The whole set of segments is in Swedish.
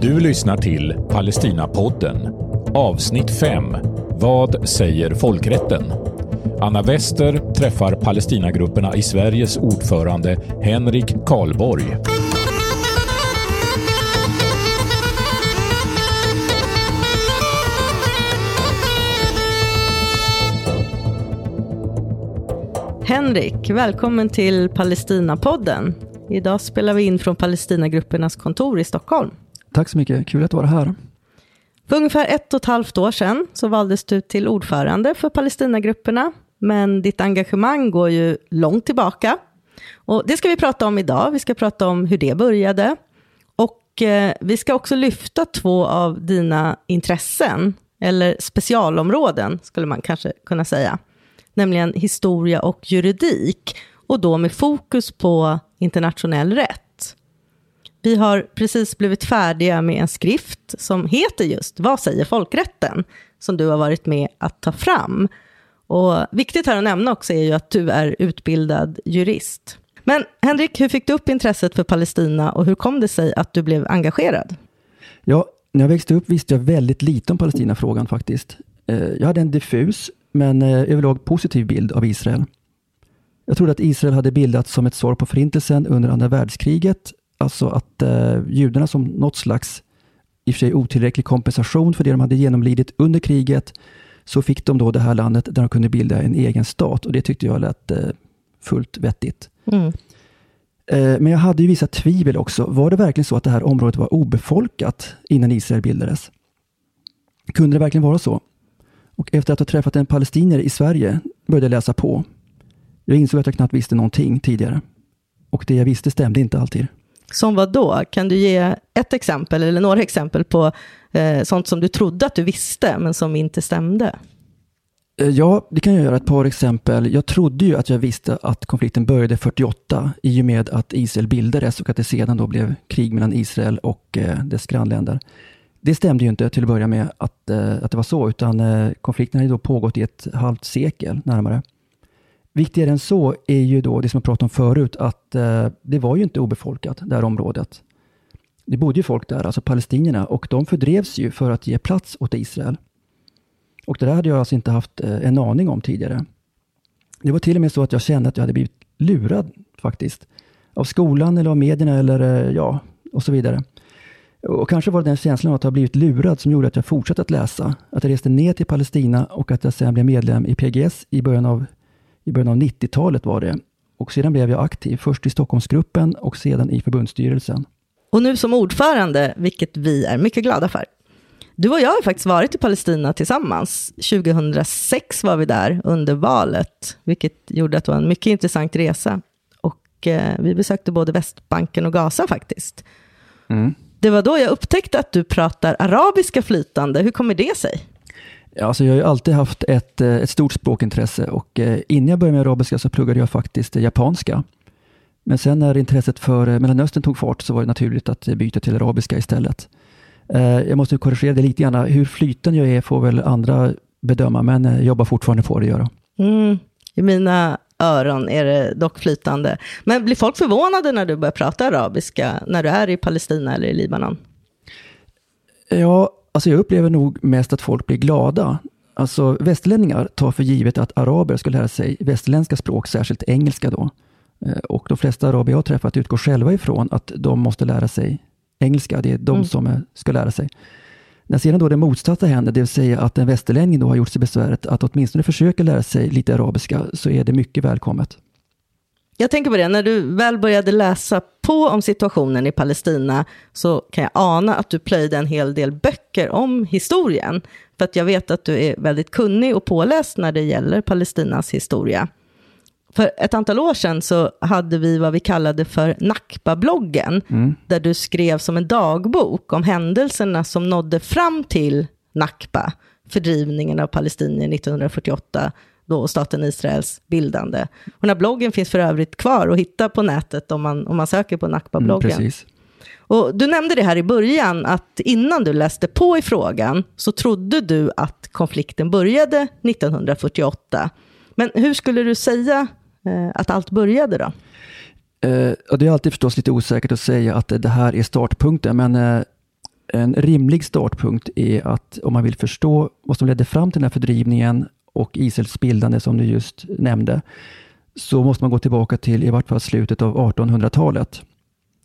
Du lyssnar till Palestinapodden, avsnitt 5. Vad säger folkrätten? Anna Wester träffar Palestinagrupperna i Sveriges ordförande Henrik Karlborg. Henrik, välkommen till Palestinapodden. Idag spelar vi in från Palestinagruppernas kontor i Stockholm. Tack så mycket, kul att vara här. För ungefär ett och ett halvt år sedan så valdes du till ordförande för Palestinagrupperna, men ditt engagemang går ju långt tillbaka. Och det ska vi prata om idag. Vi ska prata om hur det började. Och eh, vi ska också lyfta två av dina intressen, eller specialområden skulle man kanske kunna säga nämligen historia och juridik, och då med fokus på internationell rätt. Vi har precis blivit färdiga med en skrift som heter just Vad säger folkrätten? som du har varit med att ta fram. Och viktigt här att nämna också är ju att du är utbildad jurist. Men Henrik, hur fick du upp intresset för Palestina och hur kom det sig att du blev engagerad? Ja, när jag växte upp visste jag väldigt lite om Palestinafrågan faktiskt. Eh, jag hade en diffus men eh, överlag positiv bild av Israel. Jag trodde att Israel hade bildats som ett svar på förintelsen under andra världskriget, alltså att eh, judarna som något slags, i och för sig otillräcklig kompensation för det de hade genomlidit under kriget, så fick de då det här landet där de kunde bilda en egen stat och det tyckte jag lät eh, fullt vettigt. Mm. Eh, men jag hade ju vissa tvivel också. Var det verkligen så att det här området var obefolkat innan Israel bildades? Kunde det verkligen vara så? Och efter att ha träffat en palestinier i Sverige började jag läsa på. Jag insåg att jag knappt visste någonting tidigare. Och det jag visste stämde inte alltid. Som vad då? Kan du ge ett exempel eller några exempel på eh, sånt som du trodde att du visste men som inte stämde? Eh, ja, det kan jag göra. Ett par exempel. Jag trodde ju att jag visste att konflikten började 48 i och med att Israel bildades och att det sedan då blev krig mellan Israel och eh, dess grannländer. Det stämde ju inte till att börja med att, eh, att det var så, utan eh, konflikten hade då pågått i ett halvt sekel närmare. Viktigare än så är ju då det som jag pratade om förut, att eh, det var ju inte obefolkat, det här området. Det bodde ju folk där, alltså palestinierna, och de fördrevs ju för att ge plats åt Israel. Och det där hade jag alltså inte haft eh, en aning om tidigare. Det var till och med så att jag kände att jag hade blivit lurad faktiskt. Av skolan eller av medierna eller eh, ja, och så vidare. Och kanske var det den känslan av att ha blivit lurad som gjorde att jag fortsatte att läsa. Att jag reste ner till Palestina och att jag sedan blev medlem i PGS i början av, i början av 90-talet var det. Och sedan blev jag aktiv, först i Stockholmsgruppen och sedan i förbundsstyrelsen. Och nu som ordförande, vilket vi är mycket glada för. Du och jag har faktiskt varit i Palestina tillsammans. 2006 var vi där under valet, vilket gjorde att det var en mycket intressant resa. Och eh, vi besökte både Västbanken och Gaza faktiskt. Mm. Det var då jag upptäckte att du pratar arabiska flytande. Hur kommer det sig? Alltså jag har ju alltid haft ett, eh, ett stort språkintresse och eh, innan jag började med arabiska så pluggade jag faktiskt japanska. Men sen när intresset för eh, Mellanöstern tog fart så var det naturligt att byta till arabiska istället. Jag måste korrigera det lite grann. Hur flytande jag är får väl andra bedöma, men jag jobbar fortfarande på det att göra. Mm. I mina öron är det dock flytande. Men blir folk förvånade när du börjar prata arabiska, när du är i Palestina eller i Libanon? Ja, alltså jag upplever nog mest att folk blir glada. Alltså västerlänningar tar för givet att araber ska lära sig västerländska språk, särskilt engelska då. Eh, och de flesta araber jag har träffat utgår själva ifrån att de måste lära sig engelska. Det är de mm. som ska lära sig. När sedan då det motsatta händer, det vill säga att en västerlänning då har gjort sig besväret att åtminstone försöka lära sig lite arabiska, så är det mycket välkommet. Jag tänker på det, när du väl började läsa på om situationen i Palestina så kan jag ana att du plöjde en hel del böcker om historien. För att jag vet att du är väldigt kunnig och påläst när det gäller Palestinas historia. För ett antal år sedan så hade vi vad vi kallade för Nakba-bloggen, mm. där du skrev som en dagbok om händelserna som nådde fram till Nakba, fördrivningen av palestinier 1948, då staten Israels bildande. Och den här bloggen finns för övrigt kvar att hitta på nätet om man, om man söker på Nakba-bloggen. Mm, och du nämnde det här i början, att innan du läste på i frågan så trodde du att konflikten började 1948. Men hur skulle du säga Eh, att allt började då? Eh, det är alltid förstås lite osäkert att säga att det här är startpunkten, men eh, En rimlig startpunkt är att om man vill förstå vad som ledde fram till den här fördrivningen och Israels bildande som du just nämnde, så måste man gå tillbaka till i vart fall slutet av 1800-talet.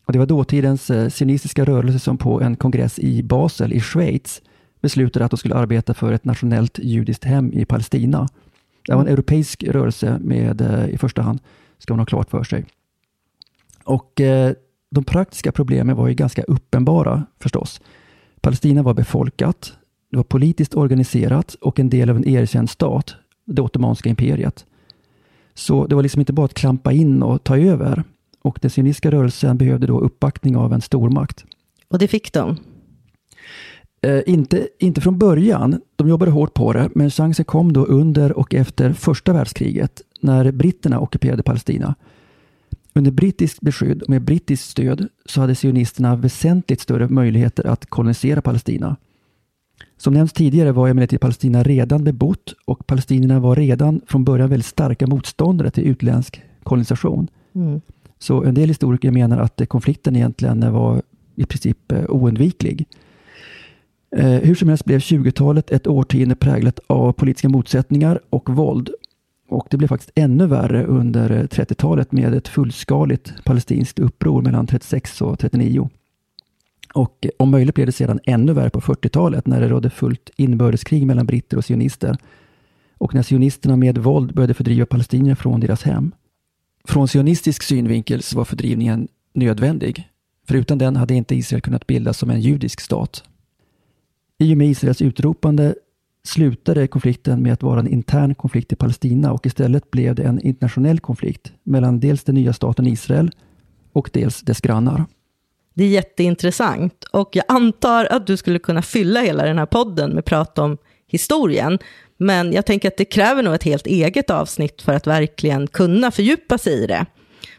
Och det var dåtidens eh, sionistiska rörelse som på en kongress i Basel i Schweiz beslutade att de skulle arbeta för ett nationellt judiskt hem i Palestina. Det var en europeisk rörelse med, eh, i första hand, ska man ha klart för sig. Och eh, de praktiska problemen var ju ganska uppenbara förstås. Palestina var befolkat, det var politiskt organiserat och en del av en erkänd stat, det Ottomanska imperiet. Så det var liksom inte bara att klampa in och ta över. Och den sionistiska rörelsen behövde då uppbackning av en stormakt. Och det fick de? Eh, inte, inte från början. De jobbade hårt på det, men chansen kom då under och efter första världskriget när britterna ockuperade Palestina. Under brittiskt beskydd och med brittiskt stöd så hade sionisterna väsentligt större möjligheter att kolonisera Palestina. Som nämnts tidigare var emellertid Palestina redan bebott och palestinierna var redan från början väldigt starka motståndare till utländsk kolonisation. Mm. Så en del historiker menar att konflikten egentligen var i princip eh, oundviklig. Eh, hur som helst blev 20-talet ett årtionde präglat av politiska motsättningar och våld. Och det blev faktiskt ännu värre under 30-talet med ett fullskaligt palestinskt uppror mellan 36 och 39. Och om möjligt blev det sedan ännu värre på 40-talet när det rådde fullt inbördeskrig mellan britter och sionister. Och när sionisterna med våld började fördriva palestinier från deras hem. Från sionistisk synvinkel så var fördrivningen nödvändig. För utan den hade inte Israel kunnat bildas som en judisk stat. I och med Israels utropande slutade konflikten med att vara en intern konflikt i Palestina och istället blev det en internationell konflikt mellan dels den nya staten Israel och dels dess grannar. Det är jätteintressant och jag antar att du skulle kunna fylla hela den här podden med prat om historien. Men jag tänker att det kräver nog ett helt eget avsnitt för att verkligen kunna fördjupa sig i det.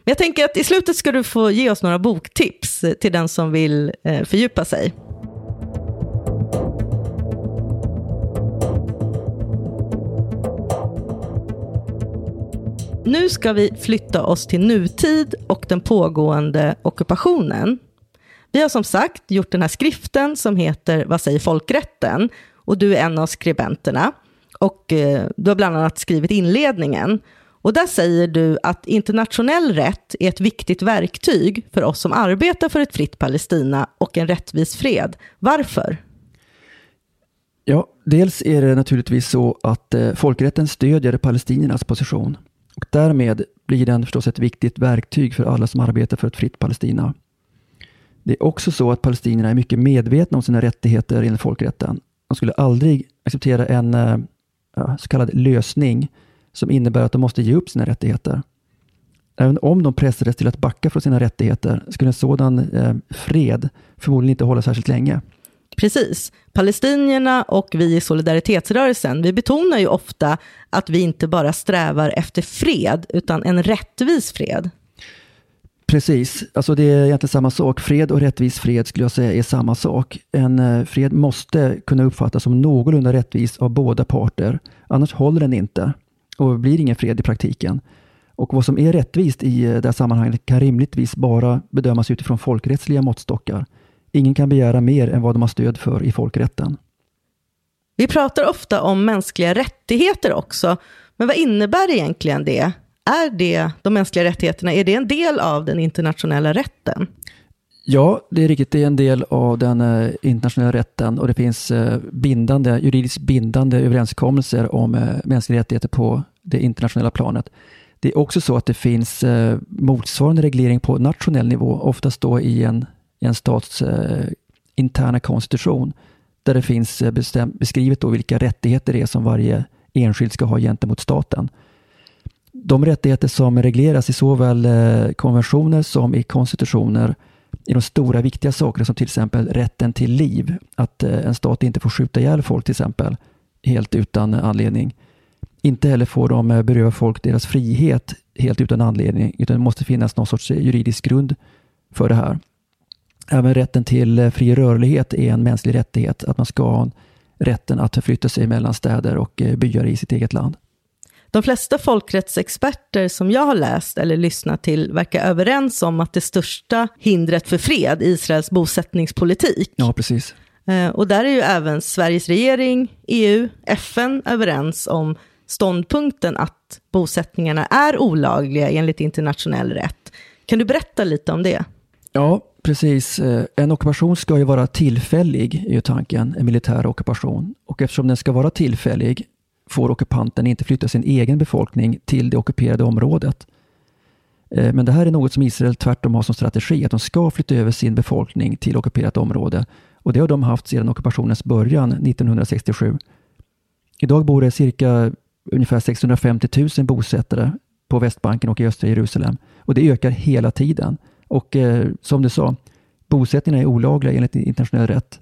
Men jag tänker att i slutet ska du få ge oss några boktips till den som vill eh, fördjupa sig. Nu ska vi flytta oss till nutid och den pågående ockupationen. Vi har som sagt gjort den här skriften som heter Vad säger folkrätten? Och du är en av skribenterna. Och eh, du har bland annat skrivit inledningen. Och där säger du att internationell rätt är ett viktigt verktyg för oss som arbetar för ett fritt Palestina och en rättvis fred. Varför? Ja, dels är det naturligtvis så att eh, folkrätten stödjer palestiniernas position. Och därmed blir den förstås ett viktigt verktyg för alla som arbetar för ett fritt Palestina. Det är också så att palestinierna är mycket medvetna om sina rättigheter enligt folkrätten. De skulle aldrig acceptera en eh, så kallad lösning som innebär att de måste ge upp sina rättigheter. Även om de pressades till att backa från sina rättigheter skulle en sådan eh, fred förmodligen inte hålla särskilt länge. Precis. Palestinierna och vi i solidaritetsrörelsen, vi betonar ju ofta att vi inte bara strävar efter fred, utan en rättvis fred. Precis, alltså det är egentligen samma sak. Fred och rättvis fred skulle jag säga är samma sak. En eh, fred måste kunna uppfattas som någorlunda rättvis av båda parter. Annars håller den inte och blir ingen fred i praktiken. Och vad som är rättvist i eh, det här sammanhanget kan rimligtvis bara bedömas utifrån folkrättsliga måttstockar. Ingen kan begära mer än vad de har stöd för i folkrätten. Vi pratar ofta om mänskliga rättigheter också, men vad innebär egentligen det? Är det de mänskliga rättigheterna, är det en del av den internationella rätten? Ja, det är riktigt. Det är en del av den eh, internationella rätten och det finns eh, bindande, juridiskt bindande överenskommelser om eh, mänskliga rättigheter på det internationella planet. Det är också så att det finns motsvarande reglering på nationell nivå, oftast då i en, en stats interna konstitution, där det finns beskrivet då vilka rättigheter det är som varje enskild ska ha gentemot staten de rättigheter som regleras i såväl eh, konventioner som i konstitutioner i de stora viktiga sakerna som till exempel rätten till liv. Att eh, en stat inte får skjuta ihjäl folk till exempel helt utan anledning. Inte heller får de eh, beröva folk deras frihet helt utan anledning utan det måste finnas någon sorts juridisk grund för det här. Även rätten till fri rörlighet är en mänsklig rättighet. Att man ska ha rätten att förflytta sig mellan städer och byar i sitt eget land. De flesta folkrättsexperter som jag har läst eller lyssnat till verkar överens om att det största hindret för fred är Israels bosättningspolitik. Ja, precis. Eh, och där är ju även Sveriges regering, EU, FN överens om ståndpunkten att bosättningarna är olagliga enligt internationell rätt. Kan du berätta lite om det? Ja, precis. Eh, en ockupation ska ju vara tillfällig, är ju tanken, en militär ockupation. Och eftersom den ska vara tillfällig får ockupanten inte flytta sin egen befolkning till det ockuperade området. Eh, men det här är något som Israel tvärtom har som strategi, att de ska flytta över sin befolkning till ockuperat område. Och det har de haft sedan ockupationens början 1967. Idag bor det cirka ungefär 650 000 bosättare på Västbanken och i östra Jerusalem. Och det ökar hela tiden. Och eh, som du sa, bosättningarna är olagliga enligt internationell rätt.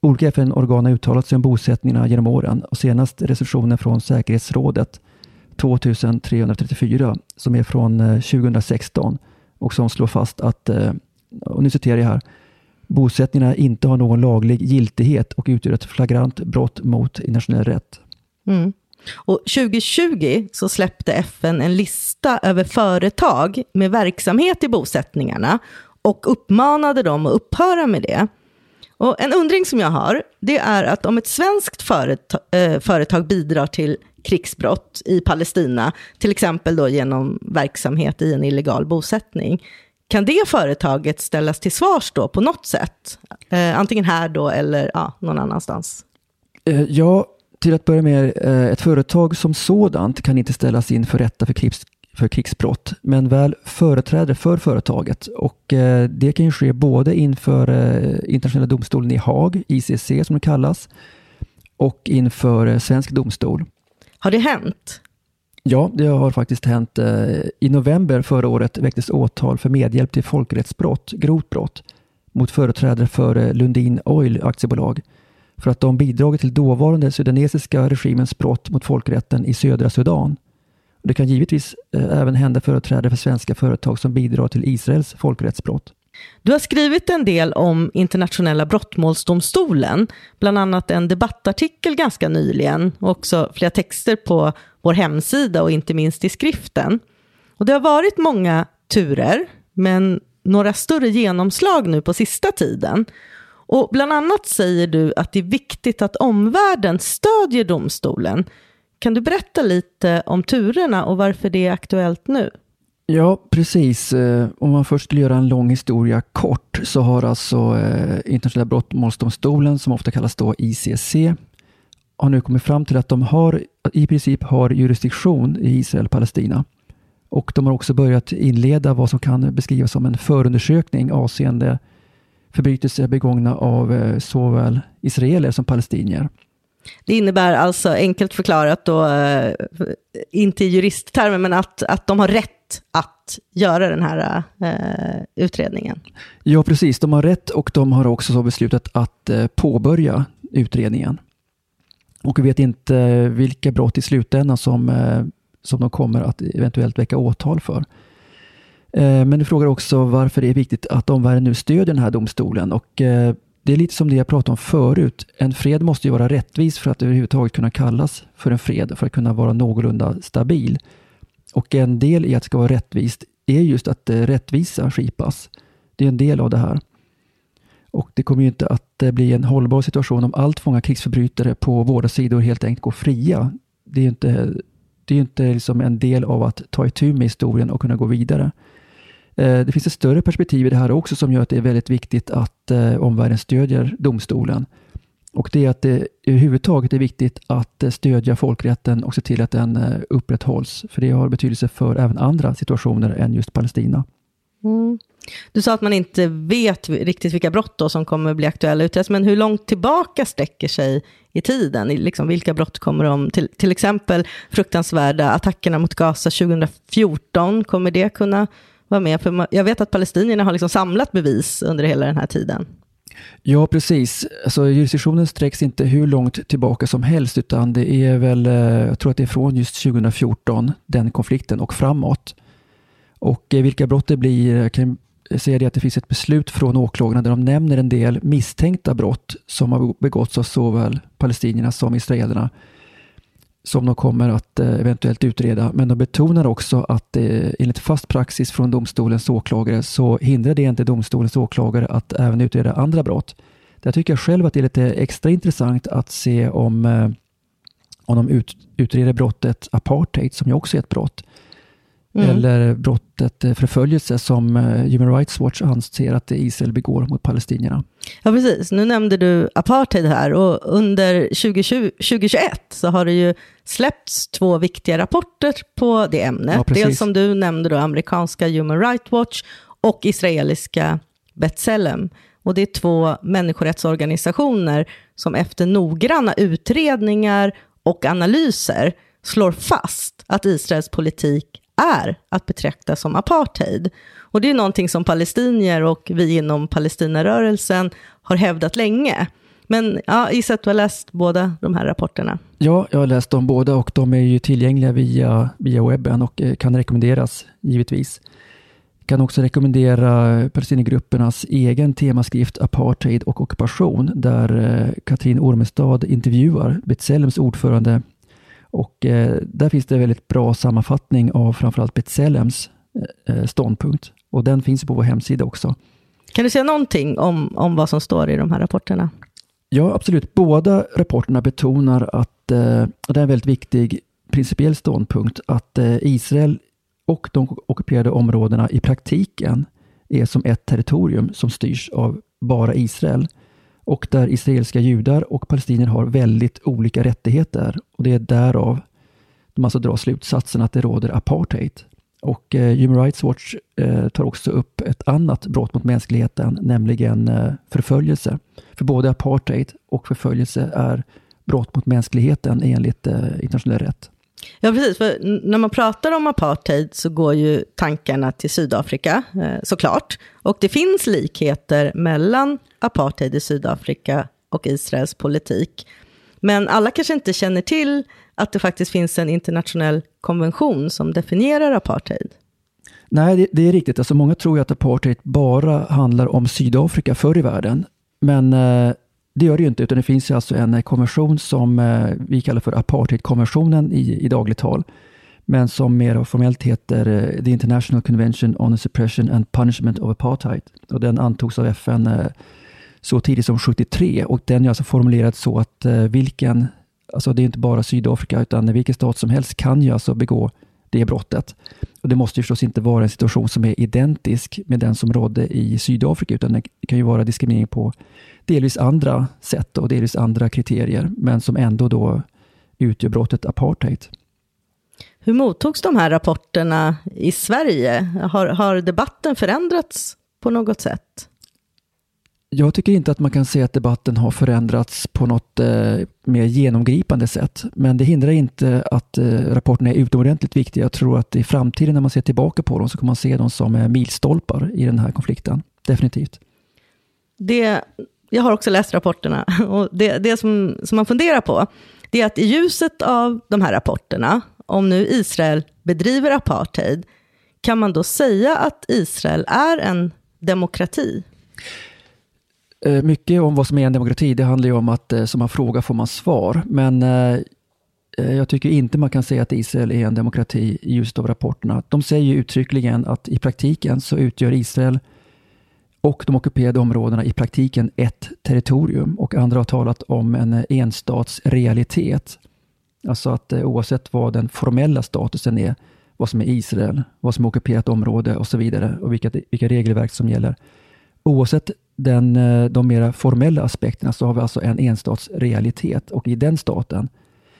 Olika FN-organ har uttalat sig om bosättningarna genom åren och senast resolutionen från säkerhetsrådet 2334 som är från eh, 2016 och som slår fast att, eh, och nu citerar jag här, bosättningarna inte har någon laglig giltighet och utgör ett flagrant brott mot internationell rätt. Mm. Och 2020 så släppte FN en lista över företag med verksamhet i bosättningarna och uppmanade dem att upphöra med det. Och en undring som jag har, det är att om ett svenskt företag, eh, företag bidrar till krigsbrott i Palestina, till exempel då genom verksamhet i en illegal bosättning, kan det företaget ställas till svars då på något sätt? Eh, antingen här då eller ja, någon annanstans? Eh, ja, till att börja med, eh, ett företag som sådant kan inte ställas in för rätta för, krigsbrott för krigsbrott, men väl företrädare för företaget. Och eh, det kan ju ske både inför eh, internationella domstolen i Haag, ICC som det kallas, och inför svensk domstol. Har det hänt? Ja, det har faktiskt hänt. I november förra året väcktes åtal för medhjälp till folkrättsbrott, grovt brott, mot företrädare för Lundin Oil aktiebolag för att de bidragit till dåvarande sudanesiska regimens brott mot folkrätten i södra Sudan. Det kan givetvis eh, även hända företrädare för svenska företag som bidrar till Israels folkrättsbrott. Du har skrivit en del om internationella brottmålsdomstolen, bland annat en debattartikel ganska nyligen och också flera texter på vår hemsida och inte minst i skriften. Och det har varit många turer, men några större genomslag nu på sista tiden. Och bland annat säger du att det är viktigt att omvärlden stödjer domstolen. Kan du berätta lite om turerna och varför det är aktuellt nu? Ja, precis. Eh, om man först skulle göra en lång historia kort så har alltså eh, Internationella brottmålsdomstolen, som ofta kallas då ICC, har nu kommit fram till att de har, i princip har jurisdiktion i Israel och Palestina. Och de har också börjat inleda vad som kan beskrivas som en förundersökning avseende förbrytelser begångna av eh, såväl israeler som palestinier. Det innebär alltså enkelt förklarat då, eh, inte i juristtermer, men att, att de har rätt att göra den här eh, utredningen. Ja, precis. De har rätt och de har också så beslutat att eh, påbörja utredningen. Och vi vet inte vilka brott i slutändan som, eh, som de kommer att eventuellt väcka åtal för. Eh, men du frågar också varför det är viktigt att omvärlden nu stödjer den här domstolen. Och eh, det är lite som det jag pratade om förut. En fred måste ju vara rättvis för att överhuvudtaget kunna kallas för en fred, för att kunna vara någorlunda stabil. Och en del i att det ska vara rättvist är just att rättvisa skipas. Det är en del av det här. Och det kommer ju inte att eh, bli en hållbar situation om allt många krigsförbrytare på våra sidor helt enkelt går fria. Det är ju inte, det är inte liksom en del av att ta itu med historien och kunna gå vidare. Eh, det finns ett större perspektiv i det här också som gör att det är väldigt viktigt att eh, omvärlden stödjer domstolen. Och det är att det överhuvudtaget är viktigt att eh, stödja folkrätten och se till att den upprätthålls. För det har betydelse för även andra situationer än just Palestina. Mm. Du sa att man inte vet riktigt vilka brott då som kommer bli aktuella utredas, men hur långt tillbaka sträcker sig i tiden? Liksom, vilka brott kommer de till? Till exempel fruktansvärda attackerna mot Gaza 2014, kommer det kunna vara med? För jag vet att palestinierna har liksom samlat bevis under hela den här tiden. Ja, precis. Alltså, jurisdiktionen sträcks inte hur långt tillbaka som helst, utan det är väl, eh, jag tror att det är från just 2014, den konflikten, och framåt. Och eh, vilka brott det blir, eh, jag kan säga det att det finns ett beslut från åklagarna där de nämner en del misstänkta brott som har begåtts av såväl palestinierna som israelerna som de kommer att eh, eventuellt utreda. Men de betonar också att eh, enligt fast praxis från domstolens åklagare så hindrar det inte domstolens åklagare att även utreda andra brott. Där tycker jag själv att det är lite extra intressant att se om, eh, om de ut, utreder brottet apartheid, som ju också är ett brott. Mm. Eller brottet eh, förföljelse som eh, Human Rights Watch anser att Israel begår mot palestinierna. Ja, precis. Nu nämnde du apartheid här och under 2020, 2021 så har det ju släppts två viktiga rapporter på det ämnet. Ja, Dels som du nämnde då, amerikanska Human Rights Watch och israeliska B'Tselem. Och det är två människorättsorganisationer som efter noggranna utredningar och analyser slår fast att Israels politik är att betrakta som apartheid. Och det är någonting som palestinier och vi inom Palestinarörelsen har hävdat länge. Men ja, gissar att du har läst båda de här rapporterna? Ja, jag har läst dem båda och de är ju tillgängliga via, via webben och eh, kan rekommenderas givetvis. Jag kan också rekommendera Palestinagruppernas egen temaskrift Apartheid och ockupation där eh, Katrin Ormestad intervjuar B'Tselems ordförande och eh, där finns det väldigt bra sammanfattning av framförallt B'Tselems ståndpunkt och den finns på vår hemsida också. Kan du säga någonting om, om vad som står i de här rapporterna? Ja, absolut. Båda rapporterna betonar att, eh, och det är en väldigt viktig principiell ståndpunkt, att eh, Israel och de ockuperade områdena i praktiken är som ett territorium som styrs av bara Israel och där israeliska judar och palestinier har väldigt olika rättigheter. Och Det är därav de alltså drar slutsatsen att det råder apartheid. Och eh, Human Rights Watch eh, tar också upp ett annat brott mot mänskligheten, nämligen eh, förföljelse. För både apartheid och förföljelse är brott mot mänskligheten enligt eh, internationell rätt. Ja, precis. För när man pratar om apartheid så går ju tankarna till Sydafrika, eh, såklart. Och det finns likheter mellan apartheid i Sydafrika och Israels politik. Men alla kanske inte känner till att det faktiskt finns en internationell konvention som definierar apartheid. Nej, det, det är riktigt. Alltså många tror ju att apartheid bara handlar om Sydafrika förr i världen. Men eh, det gör det ju inte, utan det finns ju alltså en eh, konvention som eh, vi kallar för apartheidkonventionen i, i dagligt tal, men som mer formellt heter eh, The International Convention on the Suppression and Punishment of Apartheid. Och den antogs av FN eh, så tidigt som 73 och den är alltså formulerad så att eh, vilken, alltså det är inte bara Sydafrika, utan vilken stat som helst kan ju alltså begå det brottet. Och Det måste ju förstås inte vara en situation som är identisk med den som rådde i Sydafrika, utan det kan ju vara diskriminering på delvis andra sätt och delvis andra kriterier, men som ändå då utgör brottet apartheid. Hur mottogs de här rapporterna i Sverige? Har, har debatten förändrats på något sätt? Jag tycker inte att man kan säga att debatten har förändrats på något eh, mer genomgripande sätt. Men det hindrar inte att eh, rapporterna är utomordentligt viktiga. Jag tror att i framtiden när man ser tillbaka på dem så kommer man se dem som eh, milstolpar i den här konflikten. Definitivt. Det, jag har också läst rapporterna och det, det som, som man funderar på det är att i ljuset av de här rapporterna, om nu Israel bedriver apartheid, kan man då säga att Israel är en demokrati? Eh, mycket om vad som är en demokrati, det handlar ju om att eh, som man frågar får man svar. Men eh, jag tycker inte man kan säga att Israel är en demokrati i ljuset av rapporterna. De säger uttryckligen att i praktiken så utgör Israel och de ockuperade områdena i praktiken ett territorium och andra har talat om en enstatsrealitet. Alltså att oavsett vad den formella statusen är, vad som är Israel, vad som är ockuperat område och så vidare och vilka, vilka regelverk som gäller. Oavsett den, eh, de mera formella aspekterna så har vi alltså en enstatsrealitet och i den staten,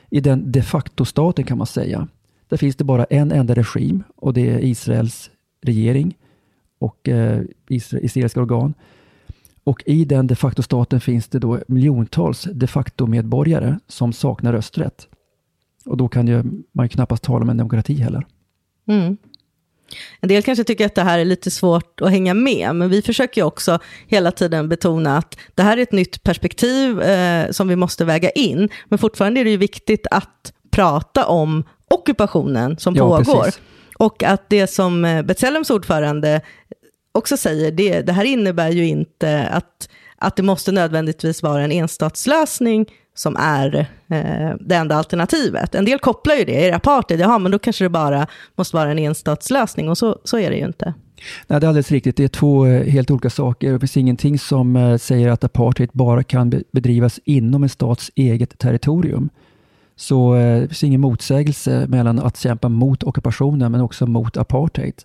i den de facto-staten kan man säga, där finns det bara en enda regim och det är Israels regering och eh, israeliska organ. Och i den de facto-staten finns det då miljontals de facto-medborgare som saknar rösträtt. Och då kan ju, man ju knappast tala om en demokrati heller. Mm. En del kanske tycker att det här är lite svårt att hänga med, men vi försöker också hela tiden betona att det här är ett nytt perspektiv eh, som vi måste väga in. Men fortfarande är det ju viktigt att prata om ockupationen som ja, pågår. Precis. Och att det som eh, B'Tselems ordförande också säger, det, det här innebär ju inte att, att det måste nödvändigtvis vara en enstatslösning som är eh, det enda alternativet. En del kopplar ju det, är det apartheid, jaha men då kanske det bara måste vara en enstatslösning och så, så är det ju inte. Nej, det är alldeles riktigt. Det är två eh, helt olika saker. Det finns ingenting som eh, säger att apartheid bara kan bedrivas inom en stats eget territorium. Så eh, det finns ingen motsägelse mellan att kämpa mot ockupationen men också mot apartheid.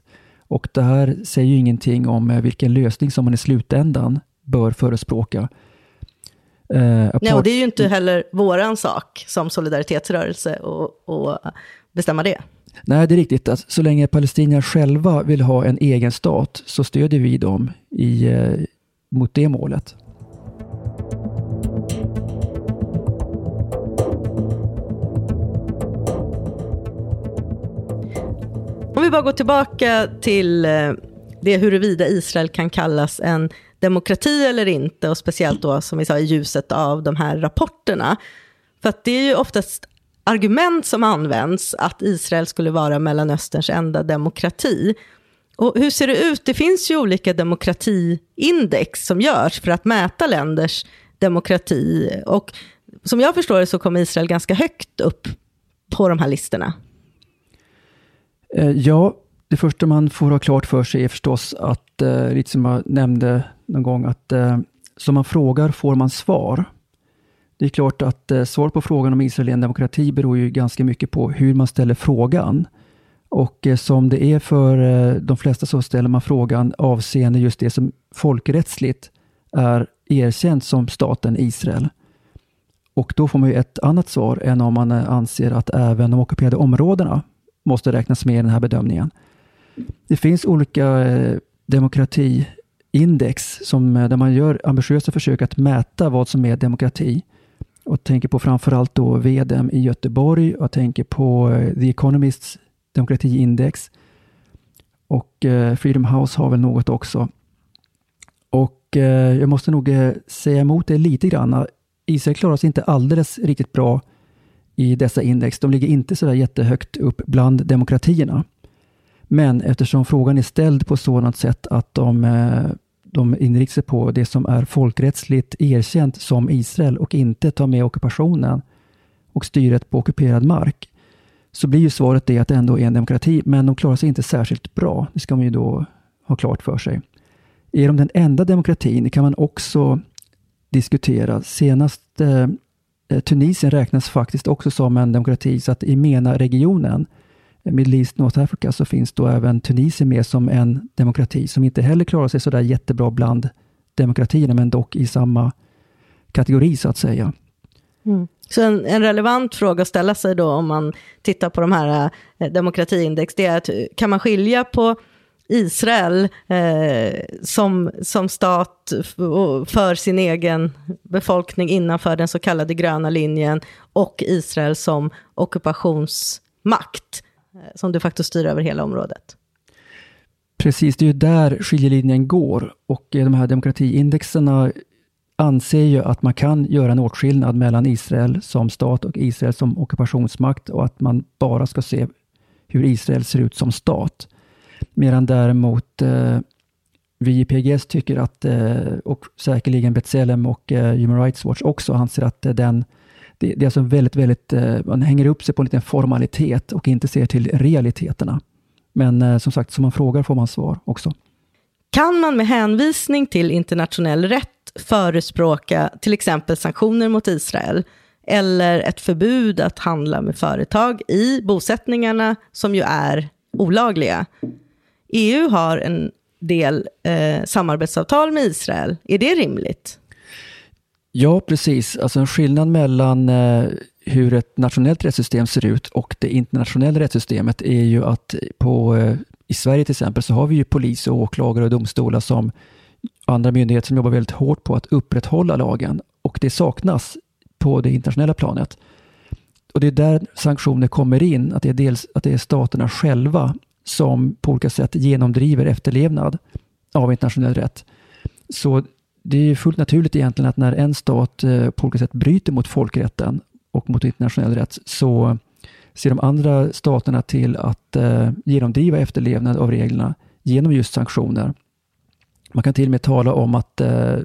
Och det här säger ju ingenting om vilken lösning som man i slutändan bör förespråka. Eh, Nej, och det är ju inte heller våran sak som solidaritetsrörelse att bestämma det. Nej, det är riktigt. Att så länge palestinier själva vill ha en egen stat så stödjer vi dem i, eh, mot det målet. Om vi bara går tillbaka till eh, det huruvida Israel kan kallas en demokrati eller inte, och speciellt då som vi sa i ljuset av de här rapporterna. För att det är ju oftast argument som används att Israel skulle vara Mellanösterns enda demokrati. Och hur ser det ut? Det finns ju olika demokratiindex som görs för att mäta länders demokrati. Och som jag förstår det så kommer Israel ganska högt upp på de här listorna. Eh, ja, det första man får ha klart för sig är förstås att, eh, lite som jag nämnde någon gång, att eh, som man frågar får man svar. Det är klart att eh, svaret på frågan om Israel är en demokrati beror ju ganska mycket på hur man ställer frågan. Och eh, som det är för eh, de flesta så ställer man frågan avseende just det som folkrättsligt är erkänt som staten Israel. Och då får man ju ett annat svar än om man eh, anser att även de ockuperade områdena måste räknas med i den här bedömningen. Det finns olika eh, demokratiindex som, eh, där man gör ambitiösa försök att mäta vad som är demokrati och tänker på framförallt då VDM i Göteborg och tänker på eh, The Economists demokratiindex och Freedom House har väl något också. Och jag måste nog säga emot det lite grann. Israel klarar sig inte alldeles riktigt bra i dessa index. De ligger inte så där jättehögt upp bland demokratierna. Men eftersom frågan är ställd på sådant sätt att de eh, de inriktar sig på det som är folkrättsligt erkänt som Israel och inte tar med ockupationen och styret på ockuperad mark, så blir ju svaret det att det ändå är en demokrati, men de klarar sig inte särskilt bra. Det ska man ju då ha klart för sig. Är de den enda demokratin? Det kan man också diskutera. Senast eh, Tunisien räknas faktiskt också som en demokrati, så att i MENA-regionen Middle East, North Africa, så finns då även Tunisien med som en demokrati som inte heller klarar sig sådär jättebra bland demokratierna, men dock i samma kategori så att säga. Mm. Så en, en, relevant fråga att ställa sig då om man tittar på de här eh, demokratiindex, det är att eh, kan man skilja på Israel eh, som, som stat för sin egen befolkning innanför den så kallade gröna linjen och Israel som ockupationsmakt. Eh, som de facto styr över hela området. Precis, det är ju där skiljelinjen går och eh, de här demokratiindexerna anser ju att man kan göra en åtskillnad mellan Israel som stat och Israel som ockupationsmakt och att man bara ska se hur Israel ser ut som stat. Medan däremot eh, vi i PGS tycker att, eh, och säkerligen B'Tselem och eh, Human Rights Watch också anser att eh, den det, det är alltså väldigt, väldigt, eh, man hänger upp sig på en liten formalitet och inte ser till realiteterna. Men eh, som sagt, som man frågar får man svar också. Kan man med hänvisning till internationell rätt förespråka till exempel sanktioner mot Israel eller ett förbud att handla med företag i bosättningarna som ju är olagliga? EU har en del eh, samarbetsavtal med Israel. Är det rimligt? Ja, precis. Alltså en skillnad mellan eh, hur ett nationellt rättssystem ser ut och det internationella rättssystemet är ju att på, eh, i Sverige till exempel så har vi ju polis och åklagare och domstolar som andra myndigheter som jobbar väldigt hårt på att upprätthålla lagen och det saknas på det internationella planet. Och Det är där sanktioner kommer in, att det är dels att det är staterna själva som på olika sätt genomdriver efterlevnad av internationell rätt. Så det är ju fullt naturligt egentligen att när en stat eh, på olika sätt bryter mot folkrätten och mot internationell rätt så ser de andra staterna till att eh, genomdriva efterlevnad av reglerna genom just sanktioner. Man kan till och med tala om att eh,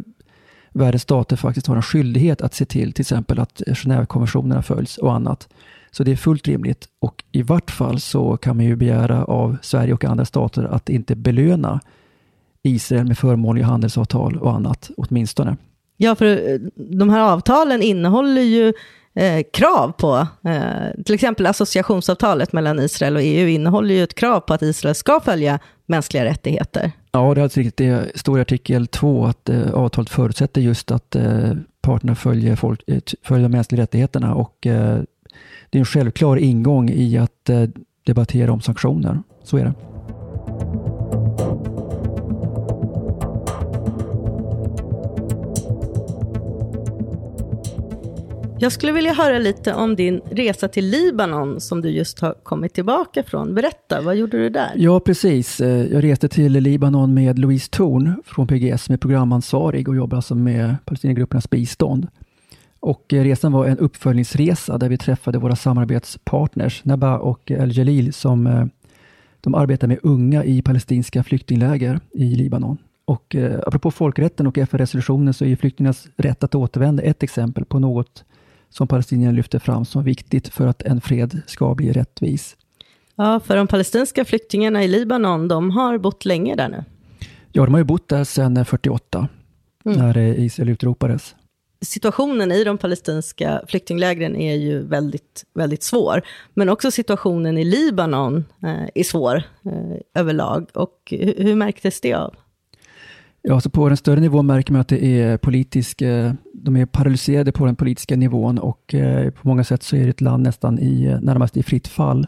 världens stater faktiskt har en skyldighet att se till till exempel att Genèvekonventionerna följs och annat. Så det är fullt rimligt och i vart fall så kan man ju begära av Sverige och andra stater att inte belöna Israel med förmånliga handelsavtal och annat, åtminstone. Ja, för eh, de här avtalen innehåller ju eh, krav på, eh, till exempel associationsavtalet mellan Israel och EU innehåller ju ett krav på att Israel ska följa mänskliga rättigheter. Ja, det är alldeles riktigt. Det står i artikel 2 att eh, avtalet förutsätter just att eh, parterna följer, folk, eh, följer de mänskliga rättigheterna och eh, det är en självklar ingång i att debattera om sanktioner. Så är det. Jag skulle vilja höra lite om din resa till Libanon som du just har kommit tillbaka från. Berätta, vad gjorde du där? Ja, precis. Eh, jag reste till Libanon med Louise Thorn från PGS som är programansvarig och jobbar alltså med Palestinagruppernas bistånd. Och eh, resan var en uppföljningsresa där vi träffade våra samarbetspartners Naba och El Jalil som eh, de arbetar med unga i palestinska flyktingläger i Libanon. Och eh, apropå folkrätten och FN-resolutionen så är flyktingarnas rätt att återvända ett exempel på något som palestinierna lyfter fram som viktigt för att en fred ska bli rättvis. Ja, för de palestinska flyktingarna i Libanon, de har bott länge där nu. Ja, de har ju bott där sedan 48, mm. när Israel utropades. Situationen i de palestinska flyktinglägren är ju väldigt, väldigt svår. Men också situationen i Libanon eh, är svår eh, överlag. Och hur, hur märktes det av? Ja, så på den större nivån märker man att det är politisk, eh, de är paralyserade på den politiska nivån och eh, på många sätt så är det ett land nästan i, eh, närmast i fritt fall.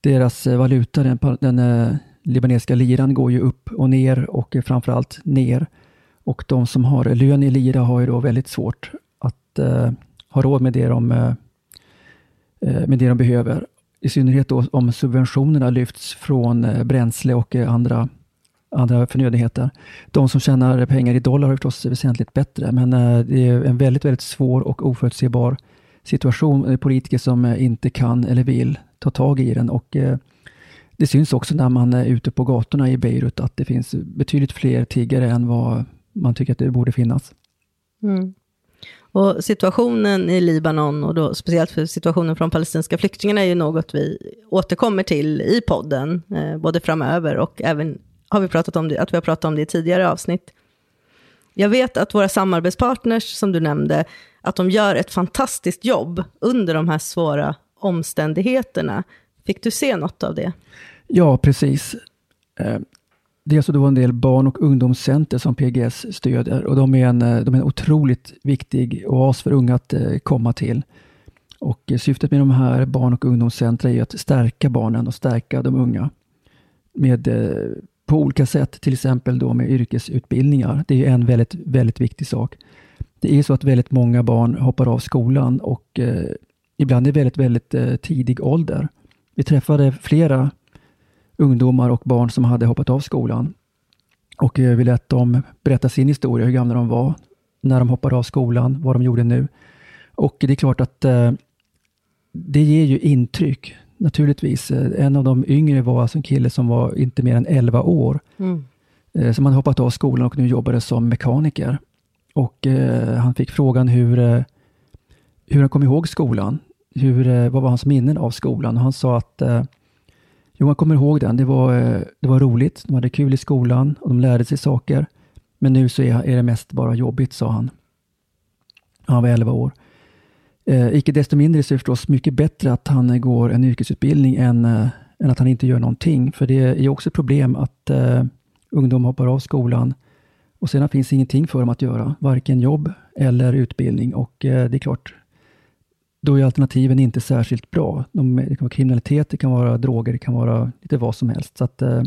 Deras valuta, den, den libanesiska liran, går ju upp och ner och framförallt ner. Och de som har lön i lira har ju då väldigt svårt att uh, ha råd med det, de, uh, med det de behöver. I synnerhet då om subventionerna lyfts från bränsle och andra andra förnödenheter. De som tjänar pengar i dollar har förstås väsentligt bättre, men eh, det är en väldigt, väldigt svår och oförutsebar situation. Politiker som eh, inte kan eller vill ta tag i den och eh, det syns också när man är ute på gatorna i Beirut att det finns betydligt fler tiggare än vad man tycker att det borde finnas. Mm. Och situationen i Libanon och då speciellt för situationen från palestinska flyktingarna är ju något vi återkommer till i podden, eh, både framöver och även har vi pratat om det, att vi har pratat om det i tidigare avsnitt. Jag vet att våra samarbetspartners, som du nämnde, att de gör ett fantastiskt jobb under de här svåra omständigheterna. Fick du se något av det? Ja, precis. Eh, dels så det var en del barn och ungdomscenter som PGS stöder och de är en, eh, de är en otroligt viktig oas för unga att eh, komma till. Och syftet med de här barn och ungdomscentra är att stärka barnen och stärka de unga med på olika sätt, till exempel då med yrkesutbildningar. Det är en väldigt, väldigt viktig sak. Det är så att väldigt många barn hoppar av skolan och eh, ibland i väldigt, väldigt eh, tidig ålder. Vi träffade flera ungdomar och barn som hade hoppat av skolan och eh, vi lät dem berätta sin historia, hur gamla de var, när de hoppade av skolan, vad de gjorde nu. Och det är klart att eh, det ger ju intryck naturligtvis. Eh, en av de yngre var alltså en kille som var inte mer än 11 år. Mm. Eh, som hade hoppat av skolan och nu jobbade som mekaniker. Och eh, han fick frågan hur, eh, hur han kom ihåg skolan. Hur, vad var hans minnen av skolan? Och han sa att eh, jo, han kommer ihåg den. Det var, det var roligt. De hade kul i skolan och de lärde sig saker. Men nu så är, är det mest bara jobbigt, sa han. Han var 11 år. Eh, icke desto mindre så är det förstås mycket bättre att han eh, går en yrkesutbildning än, eh, än att han inte gör någonting. För det är också ett problem att eh, ungdomar hoppar av skolan och sedan finns ingenting för dem att göra, varken jobb eller utbildning. Och eh, det är klart, då är alternativen inte särskilt bra. De, det kan vara kriminalitet, det kan vara droger, det kan vara lite vad som helst. Så att, eh,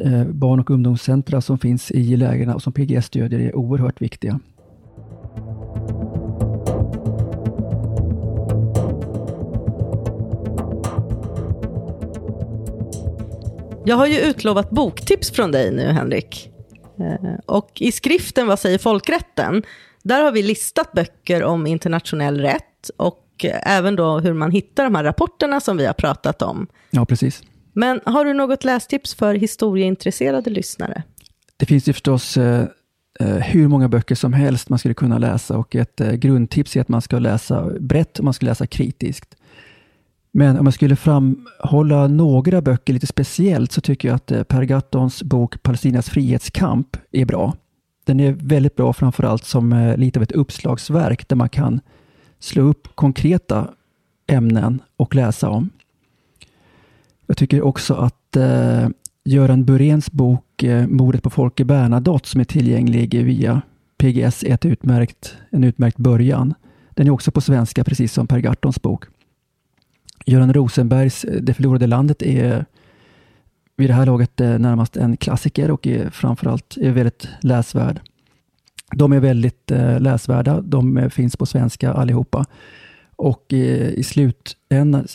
eh barn och ungdomscentra som finns i lägren och som PGS stödjer är oerhört viktiga. Jag har ju utlovat boktips från dig nu, Henrik. Eh, och i skriften Vad säger folkrätten? Där har vi listat böcker om internationell rätt och även då hur man hittar de här rapporterna som vi har pratat om. Ja, precis. Men har du något lästips för historieintresserade lyssnare? Det finns ju förstås eh, eh, hur många böcker som helst man skulle kunna läsa och ett eh, grundtips är att man ska läsa brett och man ska läsa kritiskt. Men om jag skulle framhålla några böcker lite speciellt så tycker jag att eh, Per Gattons bok Palestinas frihetskamp är bra. Den är väldigt bra framförallt som eh, lite av ett uppslagsverk där man kan slå upp konkreta ämnen och läsa om. Jag tycker också att eh, Göran Burens bok eh, Mordet på Folke Bernadotte som är tillgänglig via PGS är ett utmärkt, en utmärkt början. Den är också på svenska, precis som Per Gartons bok. Göran Rosenbergs eh, Det förlorade landet är vid det här laget eh, närmast en klassiker och är framförallt är väldigt läsvärd. De är väldigt eh, läsvärda. De finns på svenska allihopa. Och i slutändan,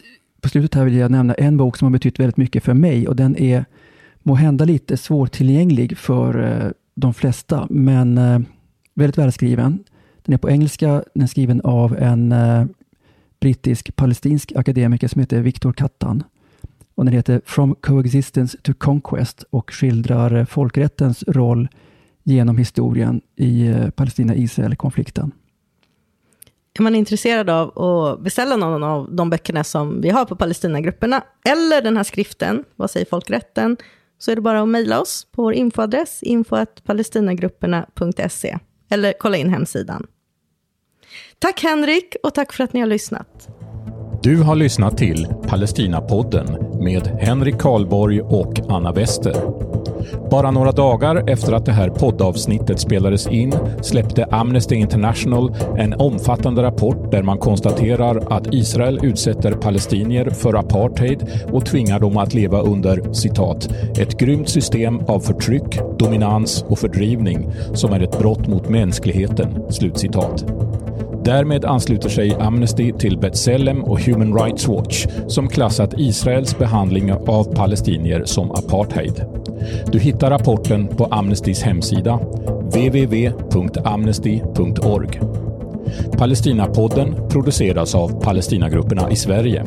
på slutet här vill jag nämna en bok som har betytt väldigt mycket för mig och den är må hända lite svårtillgänglig för de flesta, men väldigt välskriven. Den är på engelska, den är skriven av en brittisk-palestinsk akademiker som heter Viktor Kattan. Och den heter From Coexistence to Conquest och skildrar folkrättens roll genom historien i eh, Palestina-Israel-konflikten. Är man intresserad av att beställa någon av de böckerna som vi har på Palestinagrupperna, eller den här skriften, Vad säger folkrätten, så är det bara att mejla oss på vår infoadress, info.palestinagrupperna.se, eller kolla in hemsidan. Tack Henrik och tack för att ni har lyssnat. Du har lyssnat till Palestinapodden med Henrik Karlborg och Anna Wester. Bara några dagar efter att det här poddavsnittet spelades in släppte Amnesty International en omfattande rapport där man konstaterar att Israel utsätter palestinier för apartheid och tvingar dem att leva under citat “ett grymt system av förtryck, dominans och fördrivning som är ett brott mot mänskligheten”. Slutcitat. Därmed ansluter sig Amnesty till B'Tselem och Human Rights Watch som klassat Israels behandling av palestinier som apartheid. Du hittar rapporten på Amnestys hemsida www.amnesty.org. Palestinapodden produceras av Palestinagrupperna i Sverige.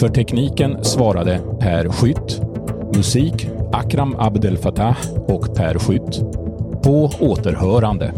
För tekniken svarade Per Skytt. Musik Akram Abdel Fattah och Per Skytt. På återhörande.